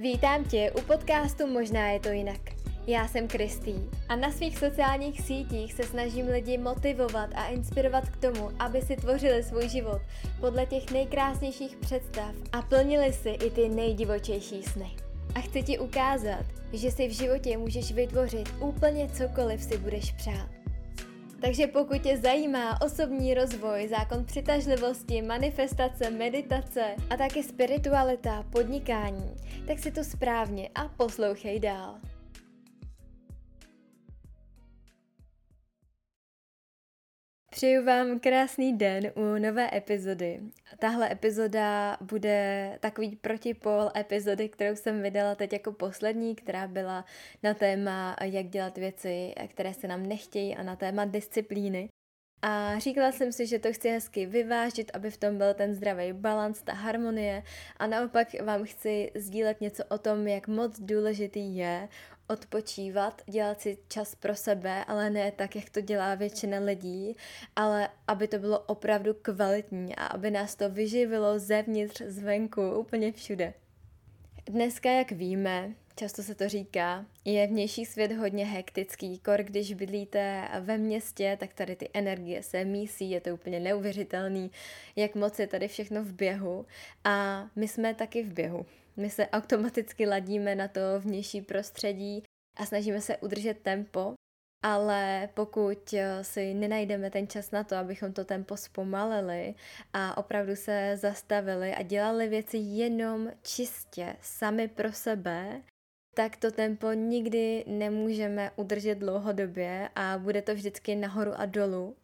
Vítám tě u podcastu Možná je to jinak. Já jsem Kristý a na svých sociálních sítích se snažím lidi motivovat a inspirovat k tomu, aby si tvořili svůj život podle těch nejkrásnějších představ a plnili si i ty nejdivočejší sny. A chci ti ukázat, že si v životě můžeš vytvořit úplně cokoliv si budeš přát. Takže pokud tě zajímá osobní rozvoj, zákon přitažlivosti, manifestace, meditace a taky spiritualita, podnikání, tak si to správně a poslouchej dál. Přeju vám krásný den u nové epizody. Tahle epizoda bude takový protipol epizody, kterou jsem vydala teď jako poslední, která byla na téma, jak dělat věci, které se nám nechtějí a na téma disciplíny. A říkala jsem si, že to chci hezky vyvážit, aby v tom byl ten zdravý balans, ta harmonie a naopak vám chci sdílet něco o tom, jak moc důležitý je odpočívat, dělat si čas pro sebe, ale ne tak, jak to dělá většina lidí, ale aby to bylo opravdu kvalitní a aby nás to vyživilo zevnitř, zvenku, úplně všude. Dneska, jak víme, často se to říká, je vnější svět hodně hektický, kor když bydlíte ve městě, tak tady ty energie se mísí, je to úplně neuvěřitelný, jak moc je tady všechno v běhu a my jsme taky v běhu. My se automaticky ladíme na to vnější prostředí a snažíme se udržet tempo, ale pokud eh, si nenajdeme ten čas na to, abychom to tempo zpomalili a opravdu se zastavili a dělali věci jenom čistě sami pro sebe, tak to tempo nikdy nemůžeme udržet dlouhodobě a bude to vždycky nahoru a dolů.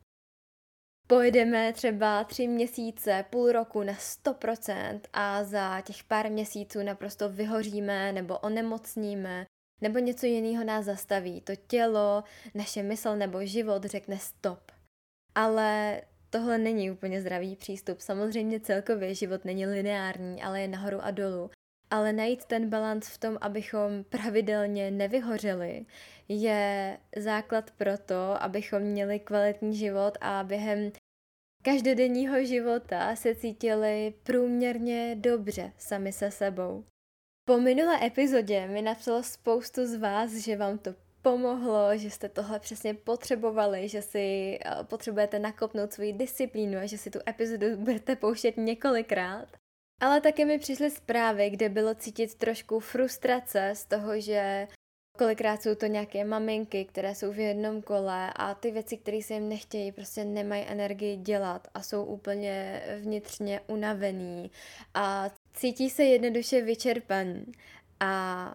Pojedeme třeba tři měsíce, půl roku na 100% a za těch pár měsíců naprosto vyhoříme nebo onemocníme, nebo něco jiného nás zastaví. To tělo, naše mysl nebo život řekne stop. Ale tohle není úplně zdravý přístup. Samozřejmě celkově život není lineární, ale je nahoru a dolů. Ale najít ten balans v tom, abychom pravidelně nevyhořeli, je základ pro to, abychom měli kvalitní život a během každodenního života se cítili průměrně dobře sami se sebou. Po minulé epizodě mi napsalo spoustu z vás, že vám to pomohlo, že jste tohle přesně potřebovali, že si eh, potřebujete nakopnout svoji disciplínu a že si tu epizodu budete pouštět několikrát. Ale také mi přišly zprávy, kde bylo cítit trošku frustrace z toho, že kolikrát jsou to nějaké maminky, které jsou v jednom kole a ty věci, které se jim nechtějí, prostě nemají energii dělat a jsou úplně vnitřně unavený. A cítí se jednoduše vyčerpaný. A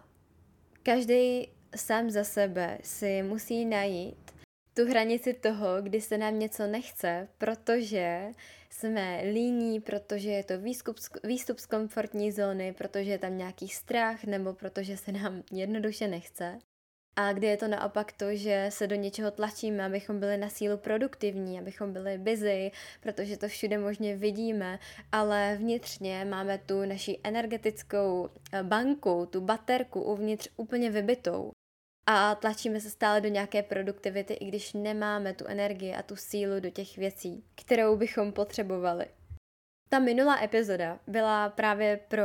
každý sám za sebe si musí najít tu hranici toho, kdy se nám něco nechce, protože jsme líní, protože je to výstup, výstup z komfortní zóny, protože je tam nějaký strach nebo protože se nám jednoduše nechce. A kdy je to naopak to, že se do něčeho tlačíme, abychom byli na sílu produktivní, abychom byli busy, protože to všude možně vidíme, ale vnitřně máme tu naši energetickou eh, banku, tu baterku uvnitř úplně vybitou. A tlačíme se stále do nějaké produktivity, i když nemáme tu energii a tu sílu do těch věcí, kterou bychom potřebovali. Ta minulá epizoda byla právě pro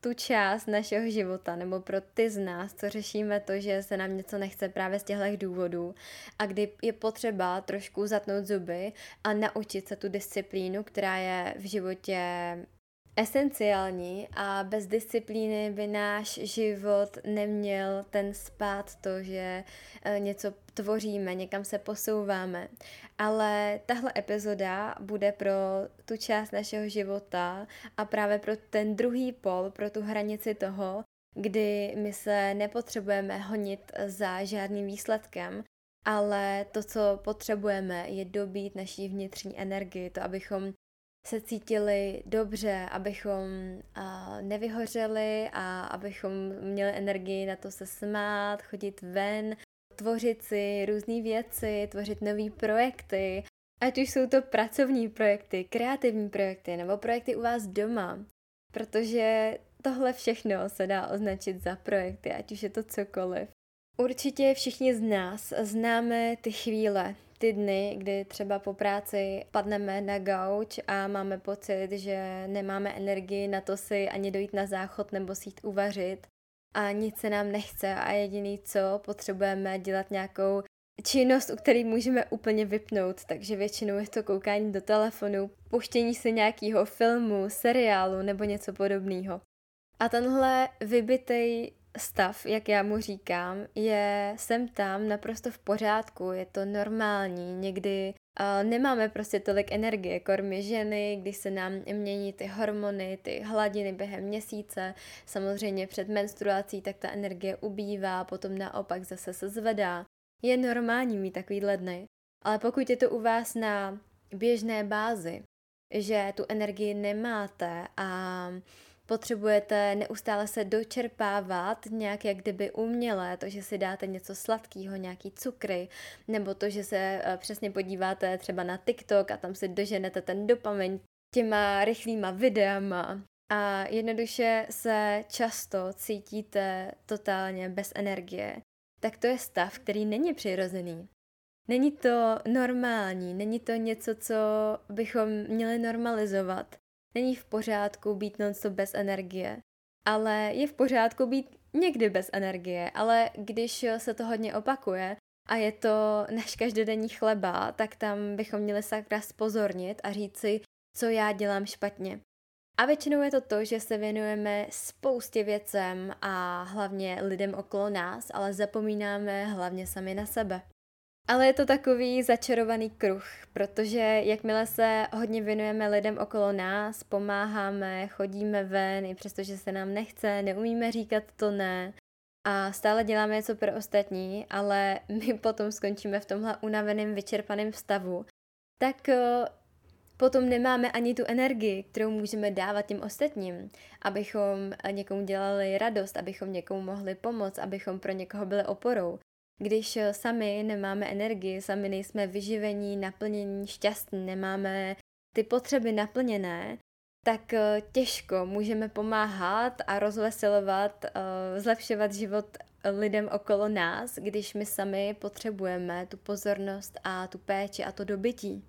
tu část našeho života, nebo pro ty z nás, co řešíme to, že se nám něco nechce právě z těchto důvodů a kdy je potřeba trošku zatnout zuby a naučit se tu disciplínu, která je v životě esenciální a bez disciplíny by náš život neměl ten spát to, že eh, něco tvoříme, někam se posouváme. Ale tahle epizoda bude pro tu část našeho života a právě pro ten druhý pol, pro tu hranici toho, kdy my se nepotřebujeme honit za žádným výsledkem, ale to, co potřebujeme, je dobít naší vnitřní energii, to, abychom se cítili dobře, abychom nevyhořeli a abychom měli energii na to se smát, chodit ven, tvořit si různé věci, tvořit nové projekty, ať už jsou to pracovní projekty, kreativní projekty nebo projekty u vás doma. Protože tohle všechno se dá označit za projekty, ať už je to cokoliv. Určitě všichni z nás známe ty chvíle, ty dny, kdy třeba po práci padneme na gauč a máme pocit, že nemáme energii na to si ani dojít na záchod nebo si jít uvařit. a nic se nám nechce a jediný co, potřebujeme dělat nějakou činnost, u které můžeme úplně vypnout, takže většinou je to koukání do telefonu, puštění si nějakého filmu, seriálu nebo něco podobného. A tenhle vybitej stav, jak já mu říkám, je sem tam naprosto v pořádku, je to normální, někdy uh, nemáme prostě tolik energie, kormy ženy, když se nám mění ty hormony, ty hladiny během měsíce, samozřejmě před menstruací, tak ta energie ubývá, potom naopak zase se zvedá. Je normální mít takovýhle dny, ale pokud je to u vás na běžné bázi, že tu energii nemáte a potřebujete neustále se dočerpávat nějak jak kdyby umělé, to, že si dáte něco sladkého, nějaký cukry, nebo to, že se eh, přesně podíváte třeba na TikTok a tam si doženete ten dopamin těma rychlýma videama a jednoduše se často cítíte totálně bez energie, tak to je stav, který není přirozený. Není to normální, není to něco, co bychom měli normalizovat. Není v pořádku být non bez energie, ale je v pořádku být někdy bez energie, ale když se to hodně opakuje a je to náš každodenní chleba, tak tam bychom měli sakra spozornit a říct si, co já dělám špatně. A většinou je to to, že se věnujeme spoustě věcem a hlavně lidem okolo nás, ale zapomínáme hlavně sami na sebe. Ale je to takový začarovaný kruh, protože jakmile se hodně věnujeme lidem okolo nás, pomáháme, chodíme ven, i přestože se nám nechce, neumíme říkat to ne a stále děláme něco pro ostatní, ale my potom skončíme v tomhle unaveném, vyčerpaném stavu, tak eh, potom nemáme ani tu energii, kterou můžeme dávat těm ostatním, abychom někomu dělali radost, abychom někomu mohli pomoct, abychom pro někoho byli oporou. Když eh, sami nemáme energii, sami nejsme vyživení, naplnění, šťastní, nemáme ty potřeby naplněné, tak eh, těžko můžeme pomáhat a rozveselovat, eh, zlepšovat život lidem okolo nás, když my sami potřebujeme tu pozornost a tu péči a to dobytí.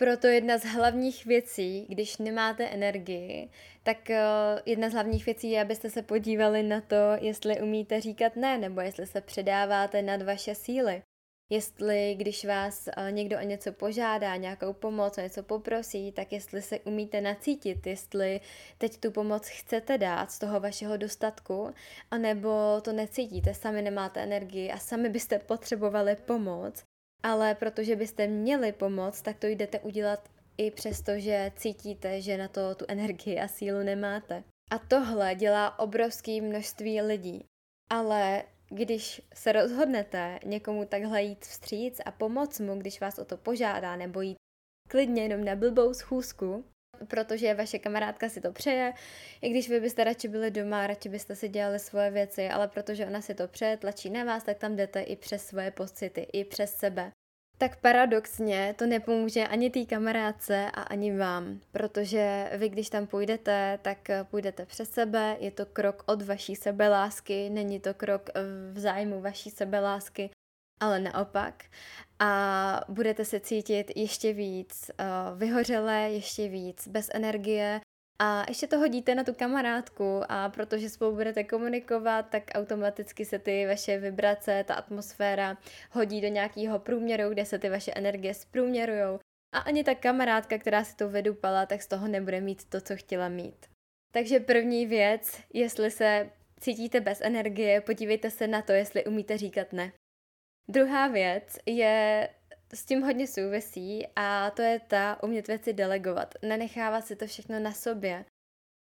Proto jedna z hlavních věcí, když nemáte energii, tak eh, jedna z hlavních věcí je, abyste se podívali na to, jestli umíte říkat ne, nebo jestli se předáváte nad vaše síly. Jestli, když vás eh, někdo o něco požádá, nějakou pomoc, o něco poprosí, tak jestli se umíte nacítit, jestli teď tu pomoc chcete dát z toho vašeho dostatku, anebo to necítíte, sami nemáte energii a sami byste potřebovali pomoc, ale protože byste měli pomoct, tak to jdete udělat i přesto, že cítíte, že na to tu energii a sílu nemáte. A tohle dělá obrovské množství lidí. Ale když se rozhodnete někomu takhle jít vstříc a pomoct mu, když vás o to požádá, nebo jít klidně jenom na blbou schůzku, protože vaše kamarádka si to přeje, i když vy byste radši byli doma, radši byste si dělali svoje věci, ale protože ona si to přeje, tlačí na vás, tak tam jdete i přes svoje pocity, i přes sebe. Tak paradoxně to nepomůže ani té kamarádce a ani vám, protože vy, když tam půjdete, tak půjdete přes sebe, je to krok od vaší sebelásky, není to krok v zájmu vaší sebelásky, ale naopak. A budete se cítit ještě víc uh, vyhořelé, ještě víc bez energie a ještě to hodíte na tu kamarádku a protože spolu budete komunikovat, tak automaticky se ty vaše vibrace, ta atmosféra hodí do nějakého průměru, kde se ty vaše energie zprůměrujou. A ani ta kamarádka, která si to vedupala, tak z toho nebude mít to, co chtěla mít. Takže první věc, jestli se cítíte bez energie, podívejte se na to, jestli umíte říkat ne. Druhá věc je s tím hodně souvisí a to je ta umět věci delegovat, nenechávat si to všechno na sobě.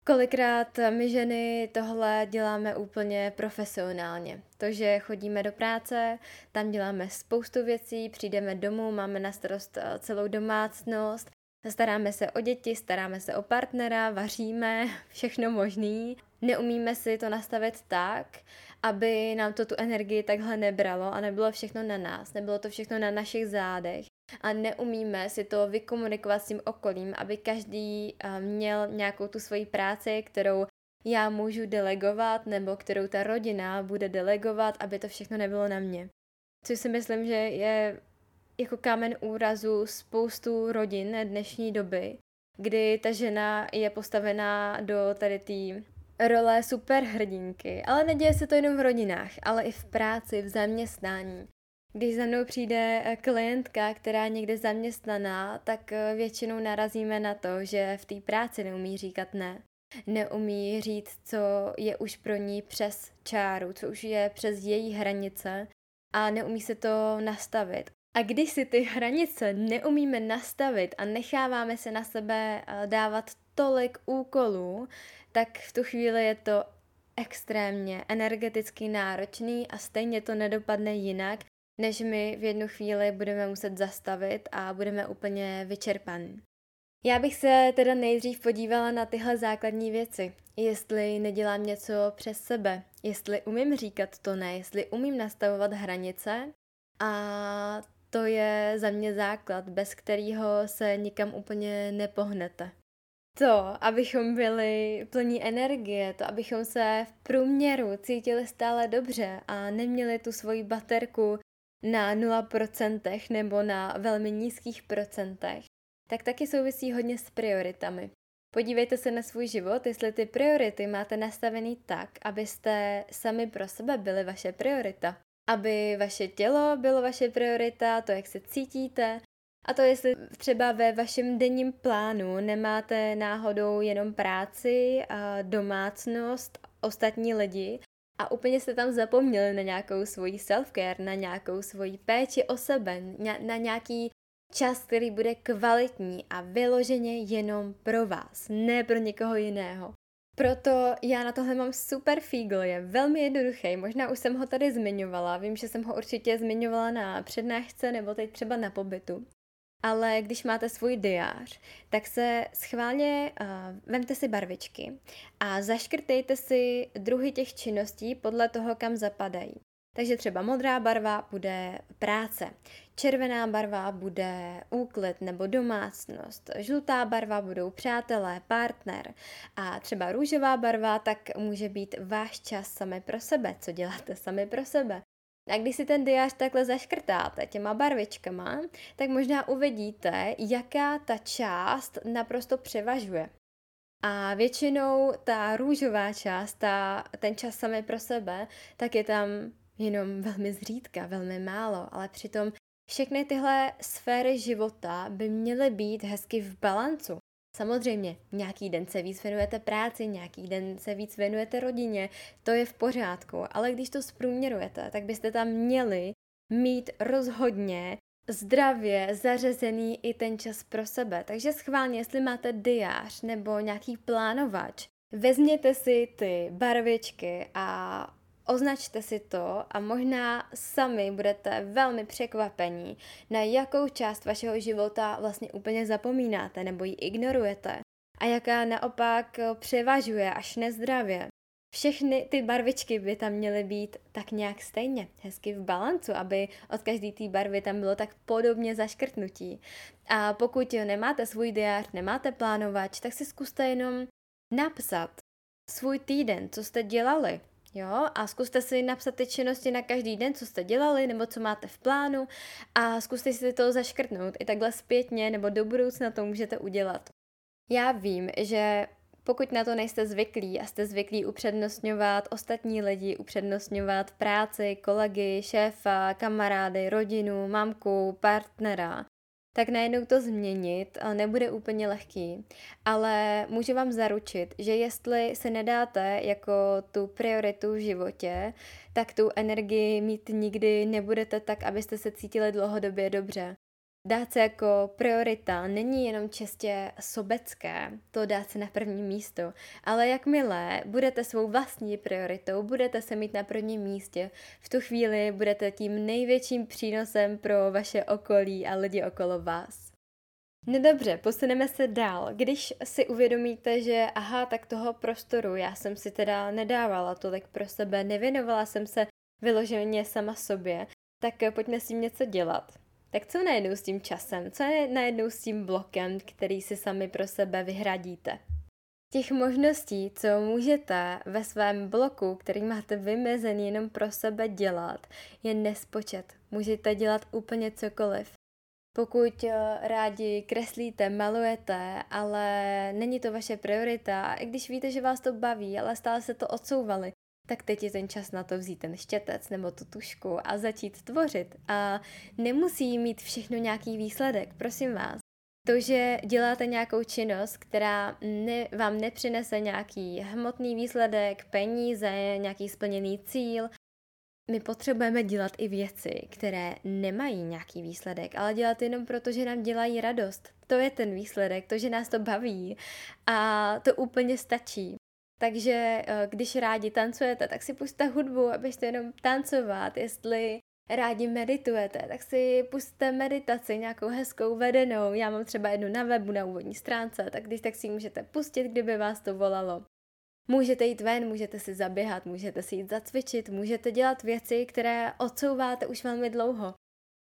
Kolikrát my ženy tohle děláme úplně profesionálně. To, že chodíme do práce, tam děláme spoustu věcí, přijdeme domů, máme na starost eh, celou domácnost, staráme se o děti, staráme se o partnera, vaříme, všechno možný. Neumíme si to nastavit tak, aby nám to tu energii takhle nebralo a nebylo všechno na nás, nebylo to všechno na našich zádech a neumíme si to vykomunikovat s tím okolím, aby každý eh, měl nějakou tu svoji práci, kterou já můžu delegovat nebo kterou ta rodina bude delegovat, aby to všechno nebylo na mě. Což si myslím, že je jako kámen úrazu spoustu rodin dnešní doby, kdy ta žena je postavená do tady té role superhrdinky, ale neděje se to jenom v rodinách, ale i v práci, v zaměstnání. Když za mnou přijde eh, klientka, která je někde zaměstnaná, tak eh, většinou narazíme na to, že v té práci neumí říkat ne. Neumí říct, co je už pro ní přes čáru, co už je přes její hranice a neumí se to nastavit. A když si ty hranice neumíme nastavit a necháváme se na sebe eh, dávat tolik úkolů, tak v tu chvíli je to extrémně energeticky náročný a stejně to nedopadne jinak, než my v jednu chvíli budeme muset zastavit a budeme úplně vyčerpaní. Já bych se teda nejdřív podívala na tyhle základní věci. Jestli nedělám něco přes sebe, jestli umím říkat to ne, jestli umím nastavovat hranice a to je za mě základ, bez kterého se nikam úplně nepohnete. To, abychom byli plní energie, to, abychom se v průměru cítili stále dobře a neměli tu svoji baterku na 0% nebo na velmi nízkých procentech, tak taky souvisí hodně s prioritami. Podívejte se na svůj život, jestli ty priority máte nastavený tak, abyste sami pro sebe byli vaše priorita. Aby vaše tělo bylo vaše priorita, to, jak se cítíte, a to, jestli třeba ve vašem denním plánu nemáte náhodou jenom práci, domácnost, ostatní lidi a úplně jste tam zapomněli na nějakou svoji self-care, na nějakou svoji péči o sebe, na nějaký čas, který bude kvalitní a vyloženě jenom pro vás, ne pro někoho jiného. Proto já na tohle mám super fígl, je velmi jednoduchý, možná už jsem ho tady zmiňovala, vím, že jsem ho určitě zmiňovala na přednášce nebo teď třeba na pobytu. Ale když máte svůj diář, tak se schválně uh, vemte si barvičky a zaškrtejte si druhy těch činností podle toho, kam zapadají. Takže třeba modrá barva bude práce, červená barva bude úklid nebo domácnost, žlutá barva budou přátelé, partner a třeba růžová barva tak může být váš čas sami pro sebe, co děláte sami pro sebe. A když si ten diář takhle zaškrtáte těma barvičkama, tak možná uvidíte, jaká ta část naprosto převažuje. A většinou ta růžová část, ta, ten čas sami pro sebe, tak je tam jenom velmi zřídka, velmi málo, ale přitom všechny tyhle sféry života by měly být hezky v balancu. Samozřejmě, nějaký den se víc věnujete práci, nějaký den se víc věnujete rodině, to je v pořádku, ale když to zprůměrujete, tak byste tam měli mít rozhodně zdravě zařazený i ten čas pro sebe. Takže schválně, jestli máte diář nebo nějaký plánovač, vezměte si ty barvičky a Označte si to a možná sami budete velmi překvapení, na jakou část vašeho života vlastně úplně zapomínáte nebo ji ignorujete a jaká naopak převažuje až nezdravě. Všechny ty barvičky by tam měly být tak nějak stejně, hezky v balancu, aby od každé té barvy tam bylo tak podobně zaškrtnutí. A pokud nemáte svůj diář, nemáte plánovač, tak si zkuste jenom napsat svůj týden, co jste dělali, Jo, a zkuste si napsat ty činnosti na každý den, co jste dělali, nebo co máte v plánu a zkuste si to zaškrtnout. I takhle zpětně nebo do budoucna to můžete udělat. Já vím, že pokud na to nejste zvyklí a jste zvyklí upřednostňovat ostatní lidi, upřednostňovat práci, kolegy, šéfa, kamarády, rodinu, mamku, partnera, tak najednou to změnit nebude úplně lehký. Ale můžu vám zaručit, že jestli se nedáte jako tu prioritu v životě, tak tu energii mít nikdy nebudete tak, abyste se cítili dlouhodobě dobře. Dát se jako priorita není jenom čistě sobecké, to dát se na první místo, ale jakmile budete svou vlastní prioritou, budete se mít na prvním místě, v tu chvíli budete tím největším přínosem pro vaše okolí a lidi okolo vás. No dobře, posuneme se dál. Když si uvědomíte, že aha, tak toho prostoru já jsem si teda nedávala tolik pro sebe, nevěnovala jsem se vyloženě sama sobě, tak pojďme s tím něco dělat. Tak co najednou s tím časem? Co je najednou s tím blokem, který si sami pro sebe vyhradíte? Těch možností, co můžete ve svém bloku, který máte vymezený jenom pro sebe dělat, je nespočet. Můžete dělat úplně cokoliv. Pokud eh, rádi kreslíte, malujete, ale není to vaše priorita, i když víte, že vás to baví, ale stále se to odsouvali, tak teď je ten čas na to vzít ten štětec nebo tu tušku a začít tvořit. A nemusí mít všechno nějaký výsledek, prosím vás. To, že děláte nějakou činnost, která ne, vám nepřinese nějaký hmotný výsledek, peníze, nějaký splněný cíl, my potřebujeme dělat i věci, které nemají nějaký výsledek, ale dělat jenom proto, že nám dělají radost. To je ten výsledek, to, že nás to baví a to úplně stačí. Takže eh, když rádi tancujete, tak si pusťte hudbu, abyste jenom tancovat. Jestli rádi meditujete, tak si pusťte meditaci nějakou hezkou vedenou. Já mám třeba jednu na webu na úvodní stránce, tak když tak si můžete pustit, kdyby vás to volalo. Můžete jít ven, můžete si zaběhat, můžete si jít zacvičit, můžete dělat věci, které odsouváte už velmi dlouho.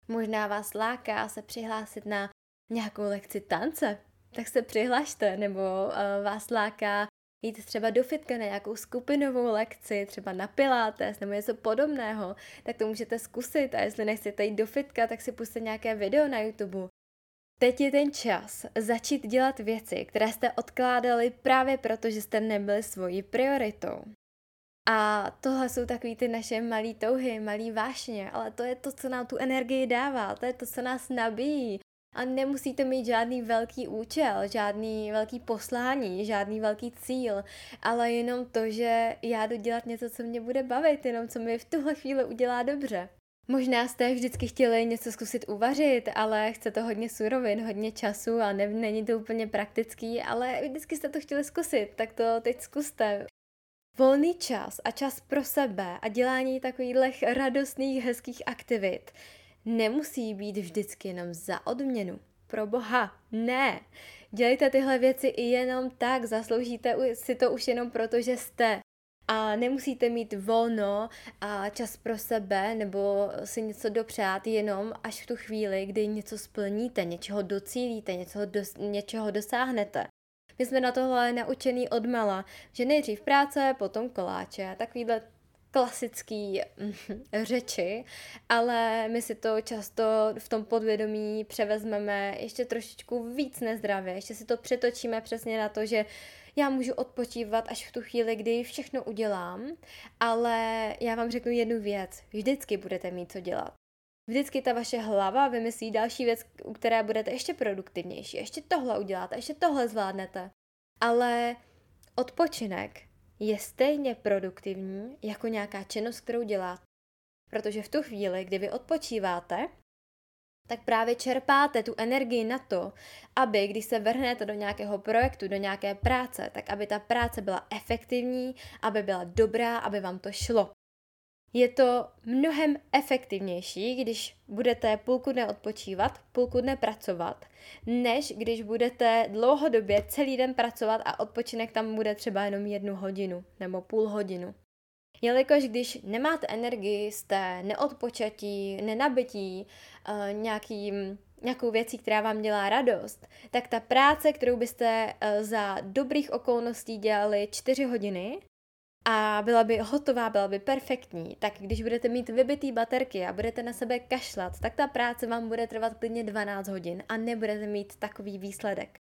Možná vás láká se přihlásit na nějakou lekci tance, tak se přihlašte, nebo uh, vás láká jít třeba do fitka na nějakou skupinovou lekci, třeba na pilates nebo něco podobného, tak to můžete zkusit a jestli nechcete jít do fitka, tak si puste nějaké video na YouTube. Teď je ten čas začít dělat věci, které jste odkládali právě proto, že jste nebyli svojí prioritou. A tohle jsou takový ty naše malé touhy, malé vášně, ale to je to, co nám tu energii dává, to je to, co nás nabíjí. A nemusíte mít žádný velký účel, žádný velký poslání, žádný velký cíl, ale jenom to, že já jdu dělat něco, co mě bude bavit, jenom co mi v tuhle chvíli udělá dobře. Možná jste vždycky chtěli něco zkusit uvařit, ale chce to hodně surovin, hodně času a ne, není to úplně praktický, ale vždycky jste to chtěli zkusit, tak to teď zkuste. Volný čas a čas pro sebe a dělání takových radostných, hezkých aktivit nemusí být vždycky jenom za odměnu. Pro boha, ne. Dělejte tyhle věci i jenom tak, zasloužíte si to už jenom proto, že jste. A nemusíte mít volno a čas pro sebe nebo si něco dopřát jenom až v tu chvíli, kdy něco splníte, něčeho docílíte, něco dos- něčeho dosáhnete. My jsme na tohle naučený odmala, že nejdřív práce, potom koláče, takovýhle klasický mm, řeči, ale my si to často v tom podvědomí převezmeme ještě trošičku víc nezdravě, ještě si to přetočíme přesně na to, že já můžu odpočívat až v tu chvíli, kdy všechno udělám, ale já vám řeknu jednu věc, vždycky budete mít co dělat. Vždycky ta vaše hlava vymyslí další věc, u které budete ještě produktivnější, ještě tohle uděláte, ještě tohle zvládnete. Ale odpočinek je stejně produktivní jako nějaká činnost, kterou děláte. Protože v tu chvíli, kdy vy odpočíváte, tak právě čerpáte tu energii na to, aby když se vrhnete do nějakého projektu, do nějaké práce, tak aby ta práce byla efektivní, aby byla dobrá, aby vám to šlo. Je to mnohem efektivnější, když budete půlku dne odpočívat, půlku dne pracovat, než když budete dlouhodobě celý den pracovat a odpočinek tam bude třeba jenom jednu hodinu nebo půl hodinu. Jelikož když nemáte energii, jste neodpočatí, nenabití uh, nějakým, nějakou věcí, která vám dělá radost, tak ta práce, kterou byste uh, za dobrých okolností dělali 4 hodiny, a byla by hotová, byla by perfektní, tak když budete mít vybitý baterky a budete na sebe kašlat, tak ta práce vám bude trvat klidně 12 hodin a nebudete mít takový výsledek.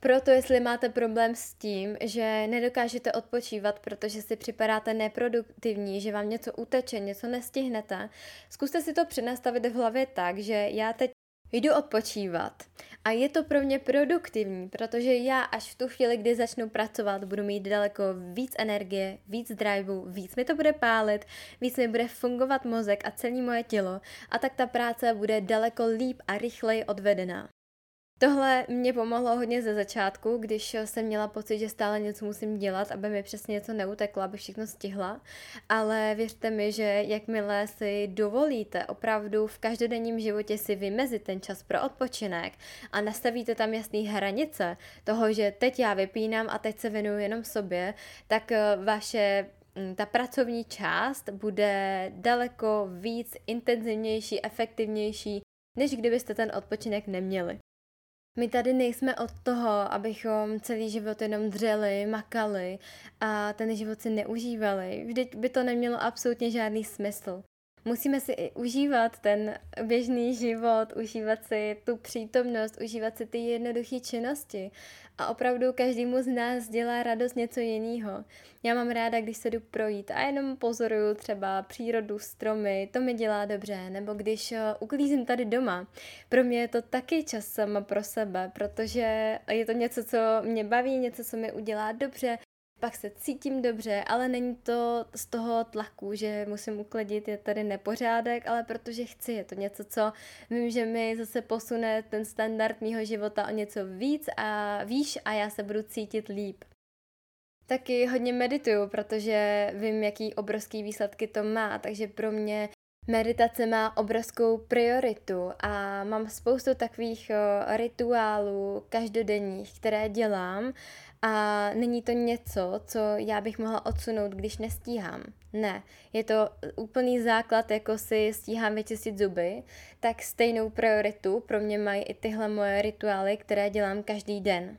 Proto jestli máte problém s tím, že nedokážete odpočívat, protože si připadáte neproduktivní, že vám něco uteče, něco nestihnete, zkuste si to přenastavit v hlavě tak, že já teď Jdu odpočívat a je to pro mě produktivní, protože já až v tu chvíli, kdy začnu pracovat, budu mít daleko víc energie, víc driveu, víc mi to bude pálit, víc mi bude fungovat mozek a celé moje tělo a tak ta práce bude daleko líp a rychleji odvedená. Tohle mě pomohlo hodně ze začátku, když jsem měla pocit, že stále něco musím dělat, aby mi přesně něco neuteklo, aby všechno stihla. Ale věřte mi, že jakmile si dovolíte opravdu v každodenním životě si vymezit ten čas pro odpočinek a nastavíte tam jasné hranice toho, že teď já vypínám a teď se věnuju jenom sobě, tak eh, vaše mm, ta pracovní část bude daleko víc intenzivnější, efektivnější, než kdybyste ten odpočinek neměli. My tady nejsme od toho, abychom celý život jenom dřeli, makali a ten život si neužívali. Vždyť by to nemělo absolutně žádný smysl. Musíme si i užívat ten běžný život, užívat si tu přítomnost, užívat si ty jednoduché činnosti. A opravdu každému z nás dělá radost něco jiného. Já mám ráda, když se jdu projít a jenom pozoruju třeba přírodu, stromy, to mi dělá dobře. Nebo když eh, uklízím tady doma, pro mě je to taky čas sama pro sebe, protože je to něco, co mě baví, něco, co mi udělá dobře, pak se cítím dobře, ale není to z toho tlaku, že musím uklidit, je tady nepořádek, ale protože chci, je to něco, co vím, že mi zase posune ten standard mýho života o něco víc a výš a já se budu cítit líp. Taky hodně medituju, protože vím, jaký obrovský výsledky to má, takže pro mě meditace má obrovskou prioritu a mám spoustu takových rituálů každodenních, které dělám a není to něco, co já bych mohla odsunout, když nestíhám. Ne, je to úplný základ, jako si stíhám vyčistit zuby, tak stejnou prioritu pro mě mají i tyhle moje rituály, které dělám každý den.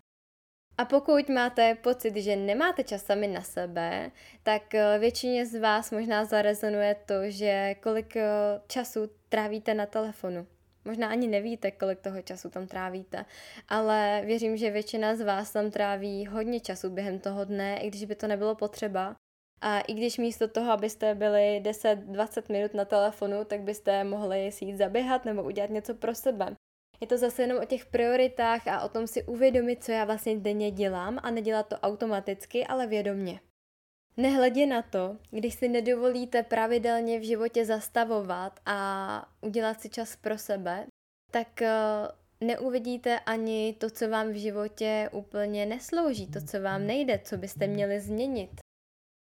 A pokud máte pocit, že nemáte čas sami na sebe, tak eh, většině z vás možná zarezonuje to, že kolik eh, času trávíte na telefonu. Možná ani nevíte, kolik toho času tam trávíte, ale věřím, že většina z vás tam tráví hodně času během toho dne, i když by to nebylo potřeba. A i když místo toho, abyste byli 10-20 minut na telefonu, tak byste mohli si jít zaběhat nebo udělat něco pro sebe. Je to zase jenom o těch prioritách a o tom si uvědomit, co já vlastně denně dělám a nedělat to automaticky, ale vědomně. Nehledě na to, když si nedovolíte pravidelně v životě zastavovat a udělat si čas pro sebe, tak eh, neuvidíte ani to, co vám v životě úplně neslouží, to, co vám nejde, co byste měli změnit.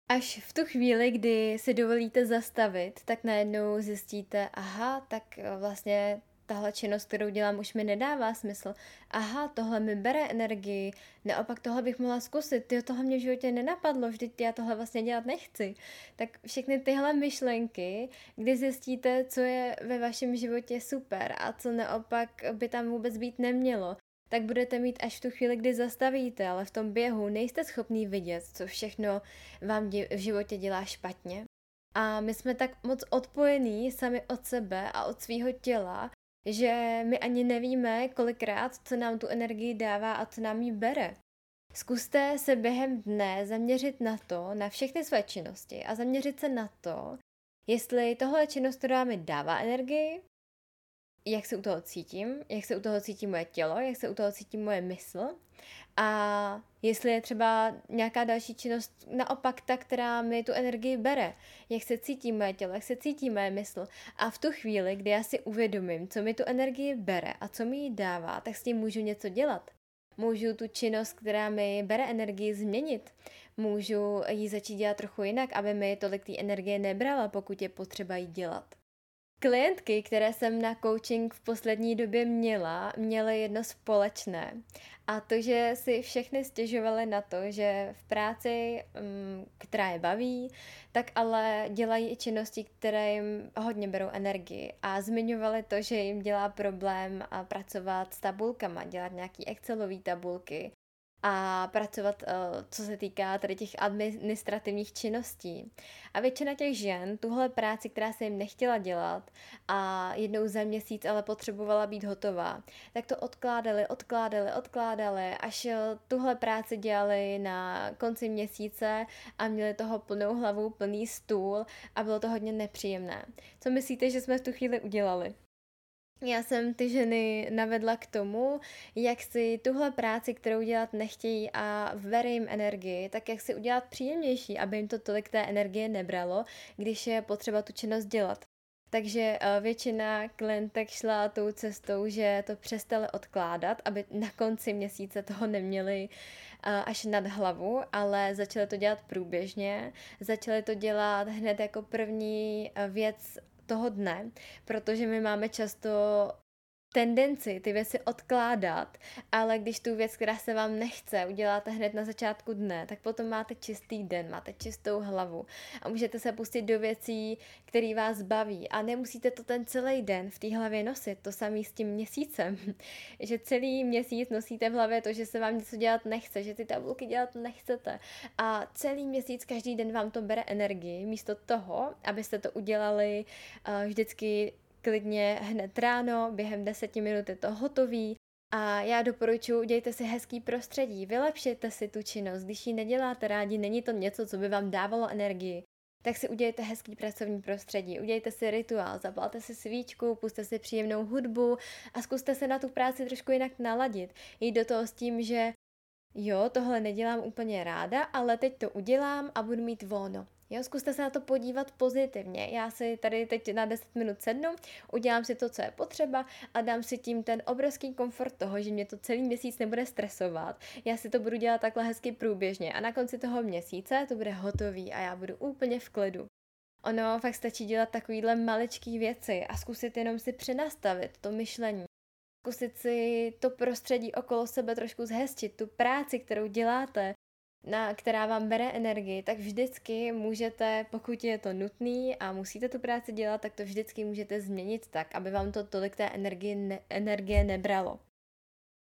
Až v tu chvíli, kdy si dovolíte zastavit, tak najednou zjistíte, aha, tak eh, vlastně tahle činnost, kterou dělám, už mi nedává smysl. Aha, tohle mi bere energii, naopak tohle bych mohla zkusit, jo, tohle mě v životě nenapadlo, vždyť já tohle vlastně dělat nechci. Tak všechny tyhle myšlenky, kdy zjistíte, co je ve vašem životě super a co naopak by tam vůbec být nemělo, tak budete mít až v tu chvíli, kdy zastavíte, ale v tom běhu nejste schopný vidět, co všechno vám v životě dělá špatně. A my jsme tak moc odpojení sami od sebe a od svého těla, že my ani nevíme kolikrát, co nám tu energii dává a co nám ji bere. Zkuste se během dne zaměřit na to, na všechny své činnosti a zaměřit se na to, jestli tohle činnost, která mi dává energii, jak se u toho cítím, jak se u toho cítí moje tělo, jak se u toho cítí moje mysl a jestli je třeba nějaká další činnost naopak ta, která mi tu energii bere, jak se cítí moje tělo, jak se cítí moje mysl. A v tu chvíli, kdy já si uvědomím, co mi tu energii bere a co mi ji dává, tak s tím můžu něco dělat. Můžu tu činnost, která mi bere energii, změnit. Můžu ji začít dělat trochu jinak, aby mi tolik té energie nebrala, pokud je potřeba jí dělat. Klientky, které jsem na coaching v poslední době měla, měly jedno společné. A to, že si všechny stěžovaly na to, že v práci, mm, která je baví, tak ale dělají i činnosti, které jim hodně berou energii. A zmiňovali to, že jim dělá problém pracovat s tabulkama, dělat nějaký Excelové tabulky, a pracovat, eh, co se týká tady těch administrativních činností. A většina těch žen tuhle práci, která se jim nechtěla dělat a jednou za měsíc ale potřebovala být hotová, tak to odkládali, odkládali, odkládali, až eh, tuhle práci dělali na konci měsíce a měli toho plnou hlavu, plný stůl a bylo to hodně nepříjemné. Co myslíte, že jsme v tu chvíli udělali? Já jsem ty ženy navedla k tomu, jak si tuhle práci, kterou dělat nechtějí a vere jim energii, tak jak si udělat příjemnější, aby jim to tolik té energie nebralo, když je potřeba tu činnost dělat. Takže eh, většina klientek šla tou cestou, že to přestali odkládat, aby na konci měsíce toho neměli eh, až nad hlavu, ale začaly to dělat průběžně, začaly to dělat hned jako první eh, věc toho dne, protože my máme často tendenci ty věci odkládat, ale když tu věc, která se vám nechce, uděláte hned na začátku dne, tak potom máte čistý den, máte čistou hlavu a můžete se pustit do věcí, které vás baví. A nemusíte to ten celý den v té hlavě nosit, to samý s tím měsícem, že celý měsíc nosíte v hlavě to, že se vám něco dělat nechce, že ty tabulky dělat nechcete. A celý měsíc, každý den vám to bere energii, místo toho, abyste to udělali uh, vždycky klidně hned ráno, během deseti minut je to hotový. A já doporučuji, udějte si hezký prostředí, vylepšete si tu činnost, když ji neděláte rádi, není to něco, co by vám dávalo energii, tak si udějte hezký pracovní prostředí, udějte si rituál, zapalte si svíčku, puste si příjemnou hudbu a zkuste se na tu práci trošku jinak naladit. Jít do toho s tím, že jo, tohle nedělám úplně ráda, ale teď to udělám a budu mít volno. Jo, zkuste se na to podívat pozitivně. Já si tady teď na 10 minut sednu, udělám si to, co je potřeba a dám si tím ten obrovský komfort toho, že mě to celý měsíc nebude stresovat. Já si to budu dělat takhle hezky průběžně a na konci toho měsíce to bude hotový a já budu úplně v klidu. Ono fakt stačí dělat takovýhle maličký věci a zkusit jenom si přenastavit to myšlení. Zkusit si to prostředí okolo sebe trošku zhestit, tu práci, kterou děláte, na, která vám bere energii, tak vždycky můžete, pokud je to nutný a musíte tu práci dělat, tak to vždycky můžete změnit tak, aby vám to tolik té energie, ne, energie nebralo.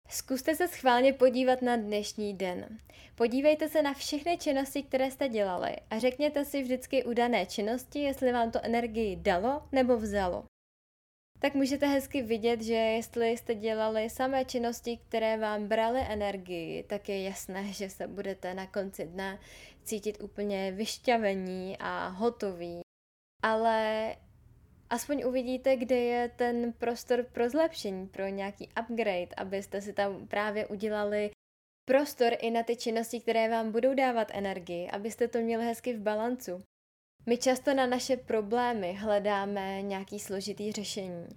Zkuste se schválně podívat na dnešní den. Podívejte se na všechny činnosti, které jste dělali a řekněte si vždycky u dané činnosti, jestli vám to energii dalo nebo vzalo tak můžete hezky vidět, že jestli jste dělali samé činnosti, které vám braly energii, tak je jasné, že se budete na konci dne cítit úplně vyšťavení a hotový. Ale aspoň uvidíte, kde je ten prostor pro zlepšení, pro nějaký upgrade, abyste si tam právě udělali prostor i na ty činnosti, které vám budou dávat energii, abyste to měli hezky v balancu. My často na naše problémy hledáme nějaký složitý řešení,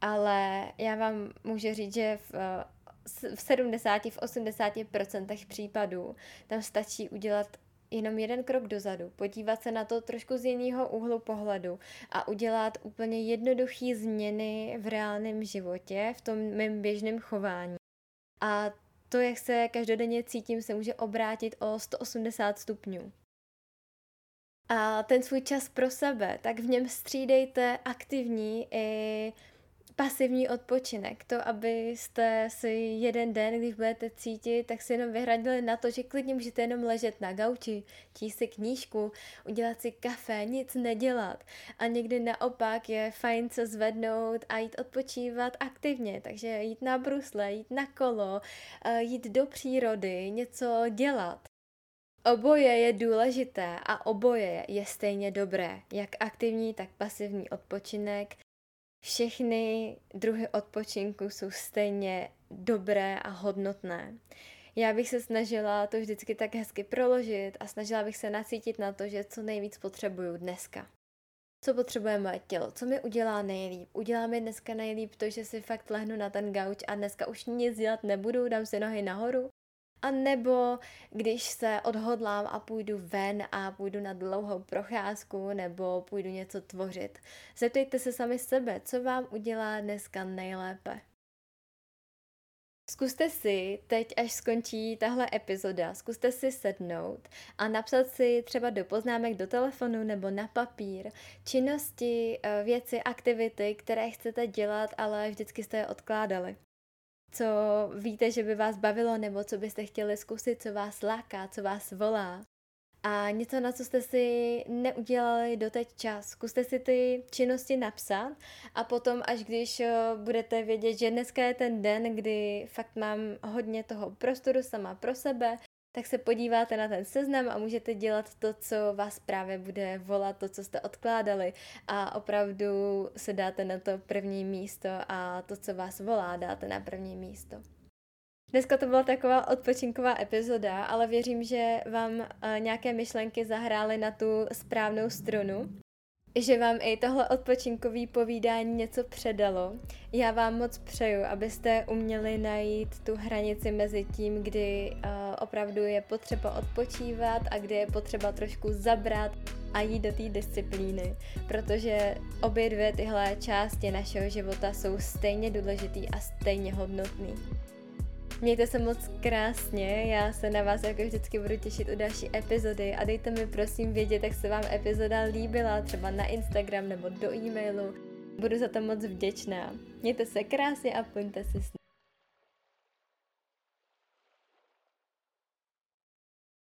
ale já vám můžu říct, že v, v 70, v 80% případů tam stačí udělat jenom jeden krok dozadu, podívat se na to trošku z jiného úhlu pohledu a udělat úplně jednoduché změny v reálném životě, v tom mém běžném chování. A to, jak se každodenně cítím, se může obrátit o 180 stupňů a ten svůj čas pro sebe, tak v něm střídejte aktivní i pasivní odpočinek. To, abyste si jeden den, když budete cítit, tak si jenom vyhradili na to, že klidně můžete jenom ležet na gauči, číst si knížku, udělat si kafe, nic nedělat. A někdy naopak je fajn se zvednout a jít odpočívat aktivně. Takže jít na brusle, jít na kolo, eh, jít do přírody, něco dělat. Oboje je důležité a oboje je stejně dobré, jak aktivní, tak pasivní odpočinek. Všechny druhy odpočinku jsou stejně dobré a hodnotné. Já bych se snažila to vždycky tak hezky proložit a snažila bych se nacítit na to, že co nejvíc potřebuju dneska. Co potřebuje moje tělo? Co mi udělá nejlíp? Udělá mi dneska nejlíp to, že si fakt lehnu na ten gauč a dneska už nic dělat nebudu, dám si nohy nahoru a nebo když se odhodlám a půjdu ven a půjdu na dlouhou procházku nebo půjdu něco tvořit. Zeptejte se sami sebe, co vám udělá dneska nejlépe. Zkuste si, teď až skončí tahle epizoda, zkuste si sednout a napsat si třeba do poznámek do telefonu nebo na papír činnosti, eh, věci, aktivity, které chcete dělat, ale vždycky jste je odkládali co víte, že by vás bavilo, nebo co byste chtěli zkusit, co vás láká, co vás volá. A něco, na co jste si neudělali doteď čas. Zkuste si ty činnosti napsat a potom, až když eh, budete vědět, že dneska je ten den, kdy fakt mám hodně toho prostoru sama pro sebe, tak se podíváte na ten seznam a můžete dělat to, co vás právě bude volat, to, co jste odkládali a opravdu se dáte na to první místo a to, co vás volá, dáte na první místo. Dneska to byla taková odpočinková epizoda, ale věřím, že vám eh, nějaké myšlenky zahrály na tu správnou strunu že vám i tohle odpočinkový povídání něco předalo. Já vám moc přeju, abyste uměli najít tu hranici mezi tím, kdy uh, opravdu je potřeba odpočívat a kdy je potřeba trošku zabrat a jít do té disciplíny, protože obě dvě tyhle části našeho života jsou stejně důležitý a stejně hodnotný. Mějte se moc krásně, já se na vás jako vždycky budu těšit u další epizody a dejte mi prosím vědět, jak se vám epizoda líbila, třeba na Instagram nebo do e-mailu. Budu za to moc vděčná. Mějte se krásně a pojďte si s